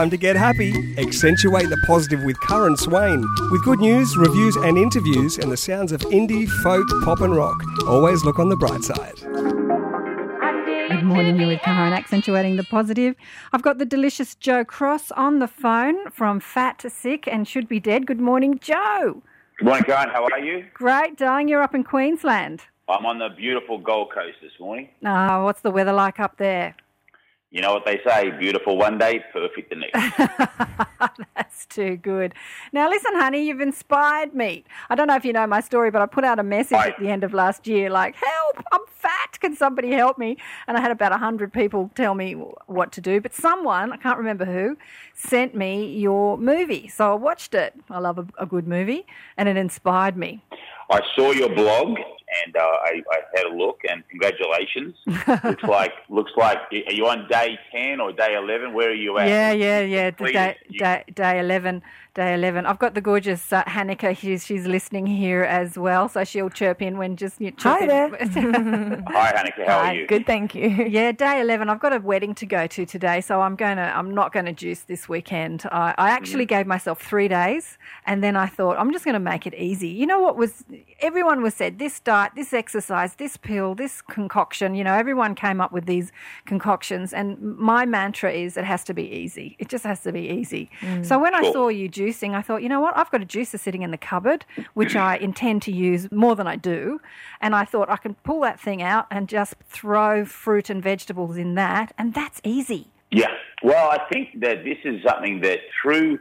time to get happy. Accentuate the positive with Karen Swain. With good news, reviews, and interviews, and the sounds of indie, folk, pop, and rock. Always look on the bright side. Good morning, you with Karen, accentuating the positive. I've got the delicious Joe Cross on the phone from Fat to Sick and Should Be Dead. Good morning, Joe. Good morning, Karen. How are you? Great, darling. You're up in Queensland. I'm on the beautiful Gold Coast this morning. Ah, what's the weather like up there? You know what they say, beautiful one day, perfect the next. That's too good. Now, listen, honey, you've inspired me. I don't know if you know my story, but I put out a message Right. at the end of last year like, help, I'm fat. Can somebody help me? And I had about 100 people tell me what to do. But someone, I can't remember who, sent me your movie. So I watched it. I love a, a good movie, and it inspired me. I saw your blog and uh, I, I had a look, and congratulations. looks like looks like are you on day ten or day eleven? Where are you at? Yeah, yeah, yeah. Please, day, you- day, day 11. Day 11. I've got the gorgeous uh, Hanneke. She's, she's listening here as well, so she'll chirp in when just you chirp Hi in. there. Hi, Hanneke. How Hi, are you? Good, thank you. Yeah, day eleven. I've got a wedding to go to today, so I'm going to. I'm not going to juice this weekend. I, I actually gave myself three days, and then I thought I'm just going to make it easy. You know what was? Everyone was said this diet, this exercise, this pill, this concoction. You know, everyone came up with these concoctions, and my mantra is it has to be easy. It just has to be easy. Mm. So when I saw you juicing, I thought, you know what? I've got a juicer sitting in the cupboard, which I intend to use more than I do. And I thought I can pull that thing out and just throw fruit and vegetables in that, and that's easy. Yeah. Well, I think that this is something that through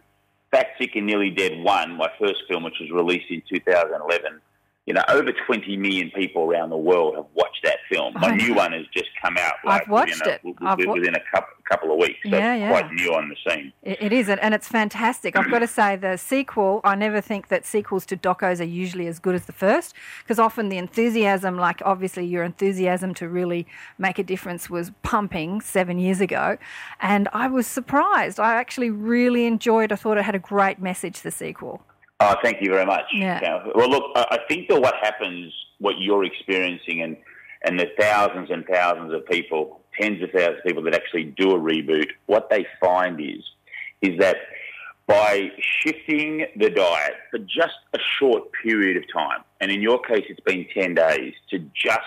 Fat, Sick and Nearly Dead 1, my first film, which was released in 2011, you know, over 20 million people around the world have watched that film. My I new one has just come out like, I've watched within, a, it. w- I've wa- within a couple, couple of weeks. So Yeah, yeah. quite new on the scene. It, it is, and it's fantastic. I've got to say, the sequel, I never think that sequels to docos are usually as good as the first, because often the enthusiasm, like obviously your enthusiasm to really make a difference was pumping seven years ago. And I was surprised. I actually really enjoyed I thought it had a great message, the sequel. Oh, thank you very much. Yeah. Yeah. Well, look, I I think that what happens, what you're experiencing, and and the thousands and thousands of people, tens of thousands of people that actually do a reboot, what they find is, is that by shifting the diet for just a short period of time, and in your case, it's been ten days, to just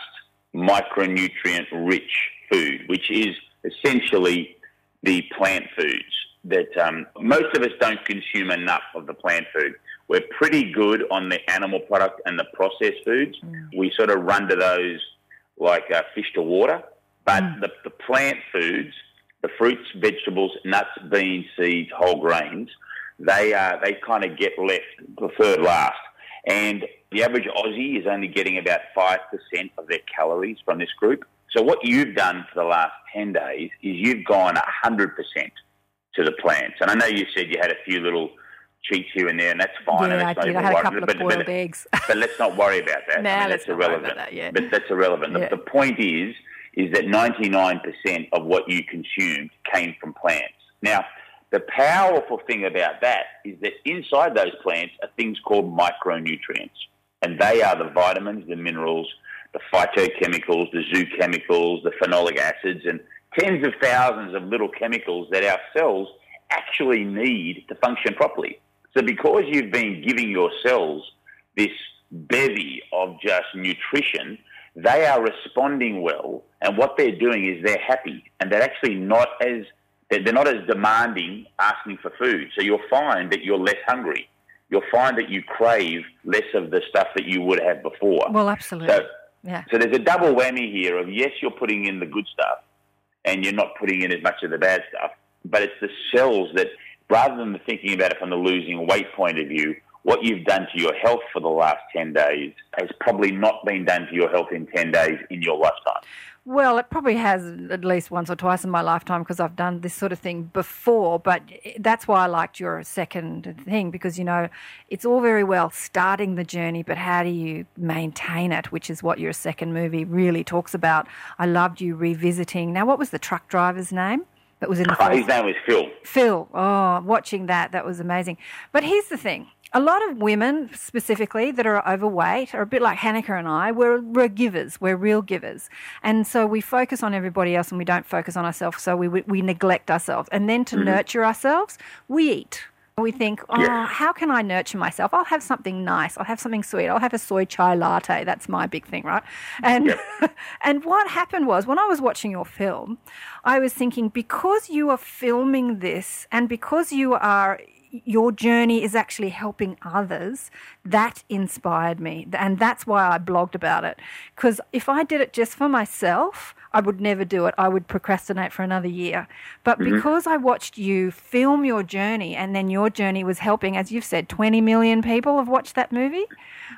micronutrient-rich food, which is essentially the plant foods that um, most of us don't consume enough of the plant food. We're pretty good on the animal product and the processed foods. We sort of run to those like uh, fish to water, but the, the plant foods, the fruits, vegetables, nuts, beans, seeds, whole grains, they uh, they kind of get left preferred last. And the average Aussie is only getting about five percent of their calories from this group. So what you've done for the last ten days is you've gone hundred percent to the plants. And I know you said you had a few little cheats here and there, and that's fine. and yeah, I that's not did. I had a couple of but- boiled but- eggs. but let's not worry about that. Nah, I mean, that's not worry about irrelevant. that, yeah. But that's irrelevant. Yeah. The, the point is, is that 99% of what you consumed came from plants. Now, the powerful thing about that is that inside those plants are things called micronutrients. And they are the vitamins, the minerals, the phytochemicals, the zoochemicals, the phenolic acids, and tens of thousands of little chemicals that our cells actually need to function properly. So because you've been giving your cells this bevy of just nutrition, they are responding well, and what they're doing is they're happy, and they're actually not as they're not as demanding asking for food. So you'll find that you're less hungry. You'll find that you crave less of the stuff that you would have before. Well, absolutely. So, yeah. so there's a double whammy here of yes, you're putting in the good stuff, and you're not putting in as much of the bad stuff. But it's the cells that, rather than thinking about it from the losing weight point of view, what you've done to your health for the last 10 days has probably not been done to your health in 10 days in your lifetime. Well, it probably has at least once or twice in my lifetime because I've done this sort of thing before. But that's why I liked your second thing because, you know, it's all very well starting the journey, but how do you maintain it, which is what your second movie really talks about. I loved you revisiting. Now, what was the truck driver's name? That was in the his name was Phil. Phil, oh, watching that, that was amazing. But here's the thing a lot of women specifically that are overweight are a bit like Hanneke and I. We're, we're givers. We're real givers. And so we focus on everybody else and we don't focus on ourselves. So we, we, neglect ourselves. And then to mm-hmm. nurture ourselves, we eat. We think, oh, Yeah. how can I nurture myself? I'll have something nice. I'll have something sweet. I'll have a soy chai latte. That's my big thing, right? And and what happened was when I was watching your film, I was thinking because you are filming this and because you are your journey is actually helping others, that inspired me. And that's why I blogged about it. Because if I did it just for myself, I would never do it. I would procrastinate for another year. But mm-hmm. because I watched you film your journey and then your journey was helping, as you've said, 20 million people have watched that movie,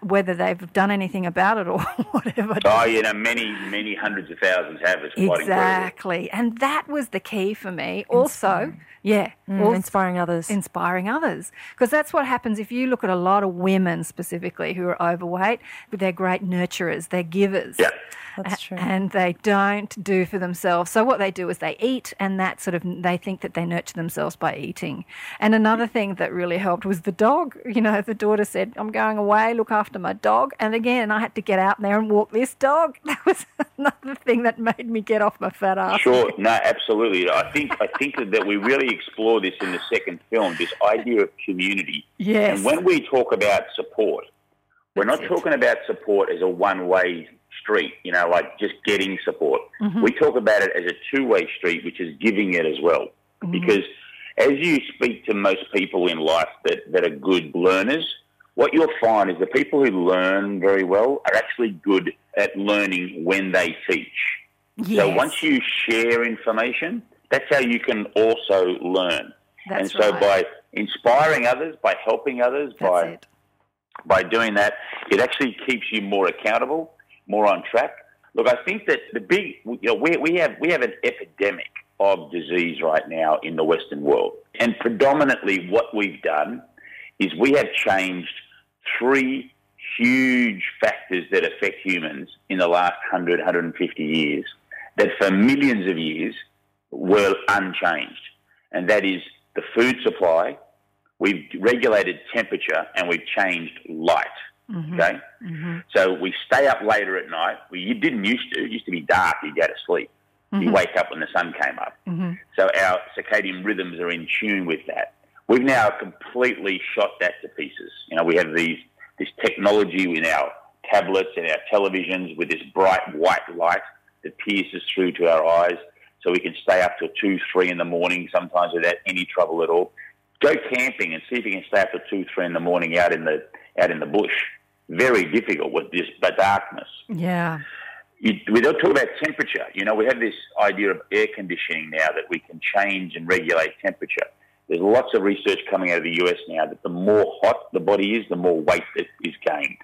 whether they've done anything about it or whatever. Oh, you know, many, many hundreds of thousands have. It's quite incredible. Exactly. And that was the key for me. Also, yeah. Mm, also- inspiring others. inspiring others. Because that's what happens if you look at a lot of women specifically who are overweight, they're great nurturers, they're givers. Yeah. That's A- true. And they don't do for themselves. So what they do is they eat, and that sort of they think that they nurture themselves by eating. And another thing that really helped was the dog. You know, the daughter said, "I'm going away, look after my dog." And again, I had to get out there and walk this dog. That was another thing that made me get off my fat ass. Sure, no, absolutely. I think I think that we really explore this in the second film. This idea of community, Yes. and when we talk about support, we're not talking about support as a one-way street. You know, like just getting support. Mm-hmm. We talk about it as a two-way street, which is giving it as well. Mm-hmm. Because as you speak to most people in life that, that are good learners, what you'll find is the people who learn very well are actually good at learning when they teach. So once you share information, that's how you can also learn. That's and so right. by inspiring others, by helping others, That's by it. by doing that, it actually keeps you more accountable, more on track. Look, I think that the big, you know, we, we have we have an epidemic of disease right now in the Western world, and predominantly what we've done is we have changed three huge factors that affect humans in the last 100, 150 years that for millions of years were unchanged. And that is the food supply, we've regulated temperature, and we've changed light. Mm-hmm. Okay? Mm-hmm. So we stay up later at night. We you didn't used to. It used to be dark. You go to sleep. You mm-hmm. wake up when the sun came up. So our circadian rhythms are in tune with that. We've now completely shot that to pieces. You know, we have these this technology in our tablets and our televisions with this bright white light that pierces through to our eyes, so we can stay up till two, three in the morning, sometimes without any trouble at all. Go camping and see if you can stay up till two, three in the morning out in the out in the bush. Very difficult with this the darkness. Yeah. You, we don't talk about temperature. You know, we have this idea of air conditioning now that we can change and regulate temperature. There's lots of research coming out of the US now that the more hot the body is, the more weight that is gained.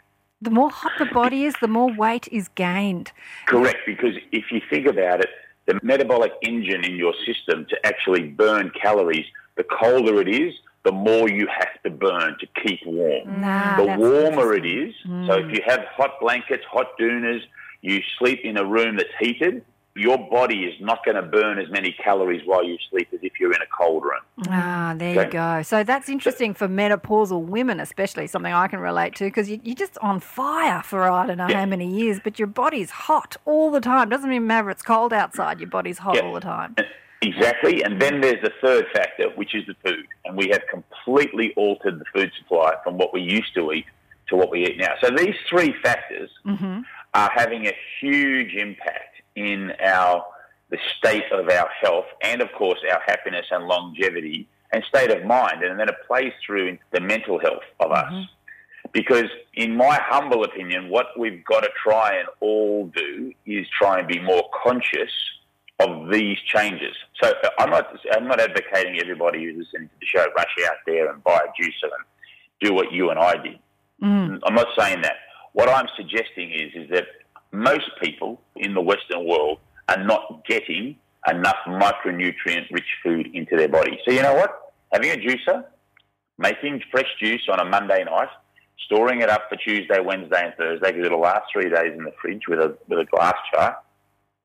The more hot the body is, the more weight is gained. Correct, because if you think about it, the metabolic engine in your system to actually burn calories, the colder it is, the more you have to burn to keep warm. Nah, the warmer it is, Mm. so if you have hot blankets, hot doonas, you sleep in a room that's heated, your body is not going to burn as many calories while you sleep as if you're in a cold room. Ah, there you go. So that's interesting for menopausal women, especially something I can relate to because you, you're just on fire for I don't know how many years, but your body's hot all the time. Doesn't even matter if it's cold outside, your body's hot Yeah. all the time. Exactly. And then there's the third factor, which is the food. And we have completely altered the food supply from what we used to eat to what we eat now. So these three factors are having a huge impact in our the state of our health and of course our happiness and longevity and state of mind. And then it plays through in the mental health of us. Because in my humble opinion, what we've got to try and all do is try and be more conscious of these changes. So uh, I'm not I'm not advocating everybody who's listening to the show rush out there and buy a juicer and do what you and I did. I'm not saying that. What I'm suggesting is is that most people in the Western world are not getting enough micronutrient rich food into their body. So you know what? Having a juicer, making fresh juice on a Monday night, storing it up for Tuesday, Wednesday, and Thursday because it'll last three days in the fridge with a with a glass jar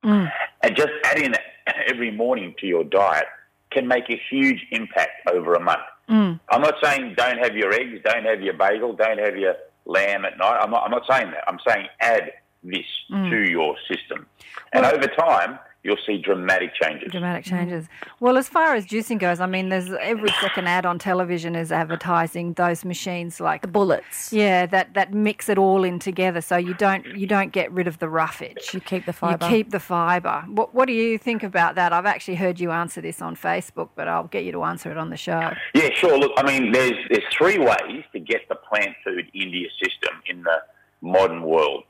mm. and just adding it every morning to your diet can make a huge impact over a month. Mm. I'm not saying don't have your eggs, don't have your bagel, don't have your lamb at night. I'm not, I'm not saying that. I'm saying add this mm. to your system. And Well- over time, you'll see dramatic changes. Dramatic changes. Well, as far as juicing goes, I mean, there's every second ad on television is advertising those machines like The bullets. yeah that that mix it all in together, so you don't you don't get rid of the roughage. You keep the fibre. You keep the fibre. What What do you think about that? I've actually heard you answer this on Facebook, but I'll get you to answer it on the show. Yeah, sure. Look, I mean, there's there's three ways to get the plant food into your system in the modern world: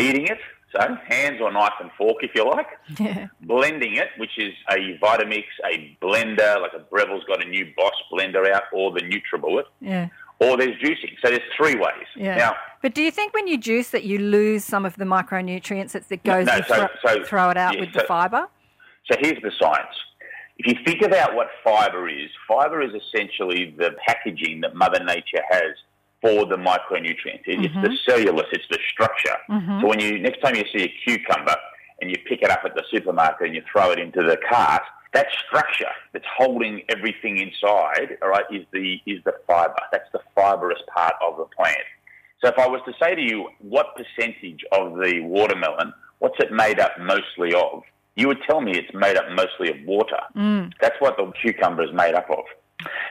eating it, so hands or knife and fork, if you like; Yeah. blending it, which is a Vitamix, a blender, like a Breville's got a new Boss blender out, or the NutriBullet, Yeah. or there's juicing. So there's three ways. Yeah. Now, But do you think when you juice that you lose some of the micronutrients that that goes no, so- thro- so- throw it out yeah, with the fibre? So here's the science. If you think about what fibre is, fibre is essentially the packaging that Mother Nature has for the micronutrients. It- It's the mm-hmm. cellulose, it's the structure. Mm-hmm. So when you next time you see a cucumber and you pick it up at the supermarket and you throw it into the cart, that structure that's holding everything inside, all right, is the is the fibre. That's the fibrous part of the plant. So if I was to say to you, what percentage of the watermelon, what's it made up mostly of? You would tell me it's made up mostly of water. Mm. That's what the cucumber is made up of.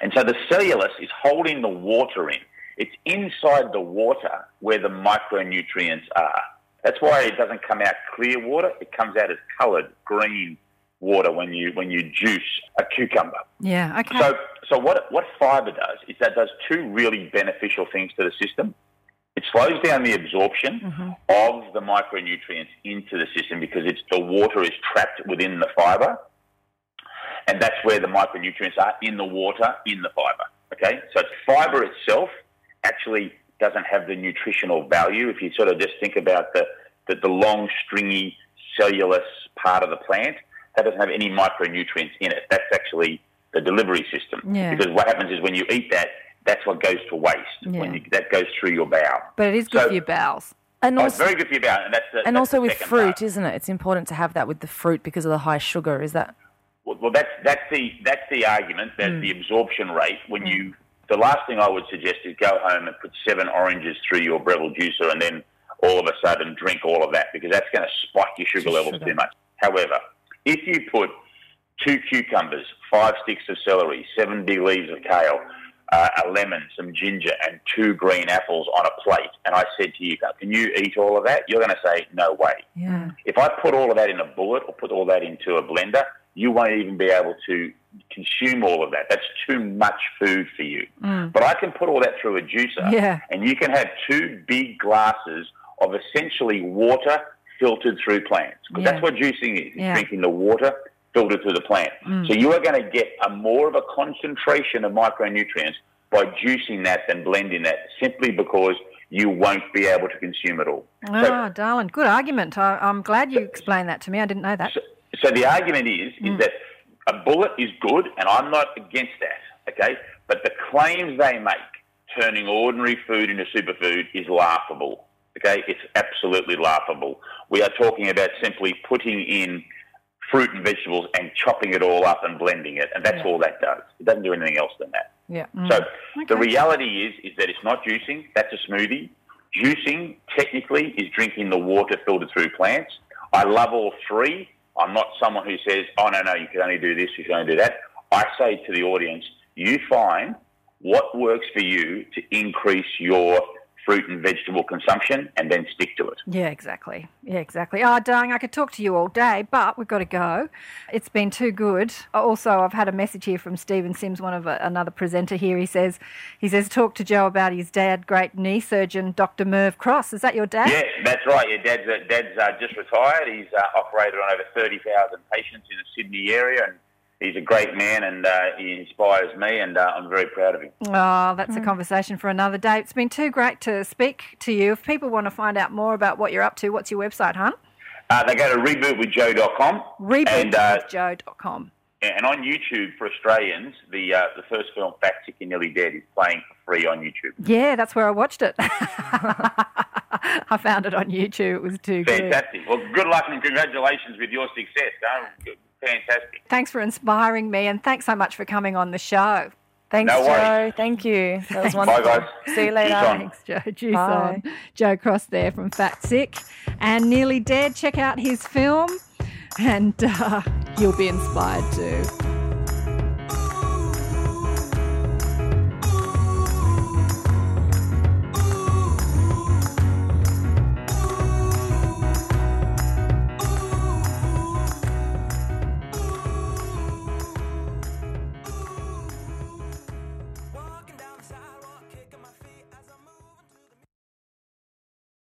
And so the cellulose is holding the water in. It's inside the water where the micronutrients are. That's why it doesn't come out clear water. It comes out as coloured green water when you when you juice a cucumber. Yeah. Okay. So, so what what fibre does is that does two really beneficial things to the system. It slows down the absorption mm-hmm. of the micronutrients into the system because it's the water is trapped within the fibre, and that's where the micronutrients are in the water in the fibre. Okay, so it's fibre itself actually doesn't have the nutritional value. If you sort of just think about the the, the long stringy cellulose part of the plant, that doesn't have any micronutrients in it. That's actually the delivery system. Yeah. Because what happens is when you eat that, that's what goes to waste. Yeah. When you, that goes through your bowel. but it is good so- for your bowels. And Oh, it's also, very good for your bowel, and that's the, and that's also the with fruit, part. isn't it? It's important to have that with the fruit because of the high sugar. Is that? Well, well, that's that's the that's the argument that Hmm. the absorption rate when you the last thing I would suggest is go home and put seven oranges through your Breville juicer and then all of a sudden drink all of that because that's going to spike your sugar levels Sugar. too much. However, if you put two cucumbers, five sticks of celery, seven big leaves of kale, uh, a lemon, some ginger, and two green apples on a plate, and I said to you, "Can you eat all of that?" You're going to say, "No way." Yeah. If I put all of that in a bullet or put all that into a blender, you won't even be able to consume all of that. That's too much food for you. Mm. But I can put all that through a juicer, Yeah. and you can have two big glasses of essentially water filtered through plants. Because Yeah. that's what juicing is, Yeah. drinking the water filtered through the plant. Mm. So you are going to get a more of a concentration of micronutrients by juicing that than blending that simply because you won't be able to consume it all. So- Oh, darling, good argument. I, I'm glad you explained that to me. I didn't know that. so, so the argument is is hmm. that a bullet is good, and I'm not against that. Okay, but the claims they make, turning ordinary food into superfood, is laughable. Okay, it's absolutely laughable. We are talking about simply putting in fruit and vegetables and chopping it all up and blending it, and that's all that does. It doesn't do anything else than that. Yeah. Mm. So the reality is is that it's not juicing. That's a smoothie. Juicing technically is drinking the water filtered through plants. I love all three. I'm not someone who says, "Oh no, no, you can only do this, you can only do that." I say to the audience, "You find what works for you to increase your fruit and vegetable consumption, and then stick to it." Yeah, exactly. Yeah, exactly. Oh, darling, I could talk to you all day, but we've got to go. It's been too good. Also, I've had a message here from Stephen Sims, one of a, another presenter here. He says, he says, talk to Joe about his dad, great knee surgeon, Dr. Merv Cross. Is that your dad? Yeah, that's right. Your dad's, uh, dad's uh, just retired. He's uh, operated on over 30,000 patients in the Sydney area, and he's a great man, and uh, he inspires me, and uh, I'm very proud of him. Oh, that's a conversation for another day. It's been too great to speak to you. If people want to find out more about what you're up to, what's your website, hon? Uh, they go to rebootwithjoe.com, and, uh, Rebootwithjoe.com. and on YouTube for Australians, the uh, the first film, Fat, Sick and Nearly Dead, is playing for free on YouTube. Yeah, that's where I watched it. I found it on YouTube. It was too good. Fantastic. Well, good luck and congratulations with your success. Huh? Fantastic. Thanks for inspiring me, and thanks so much for coming on the show. Thanks, No Joe. worries. Thank you. That was wonderful. Bye, wonderful. guys. See you later. Juice on. Thanks, Joe. Juice Bye. on. Joe Cross there from Fat Sick and Nearly Dead. Check out his film and uh, you'll be inspired too.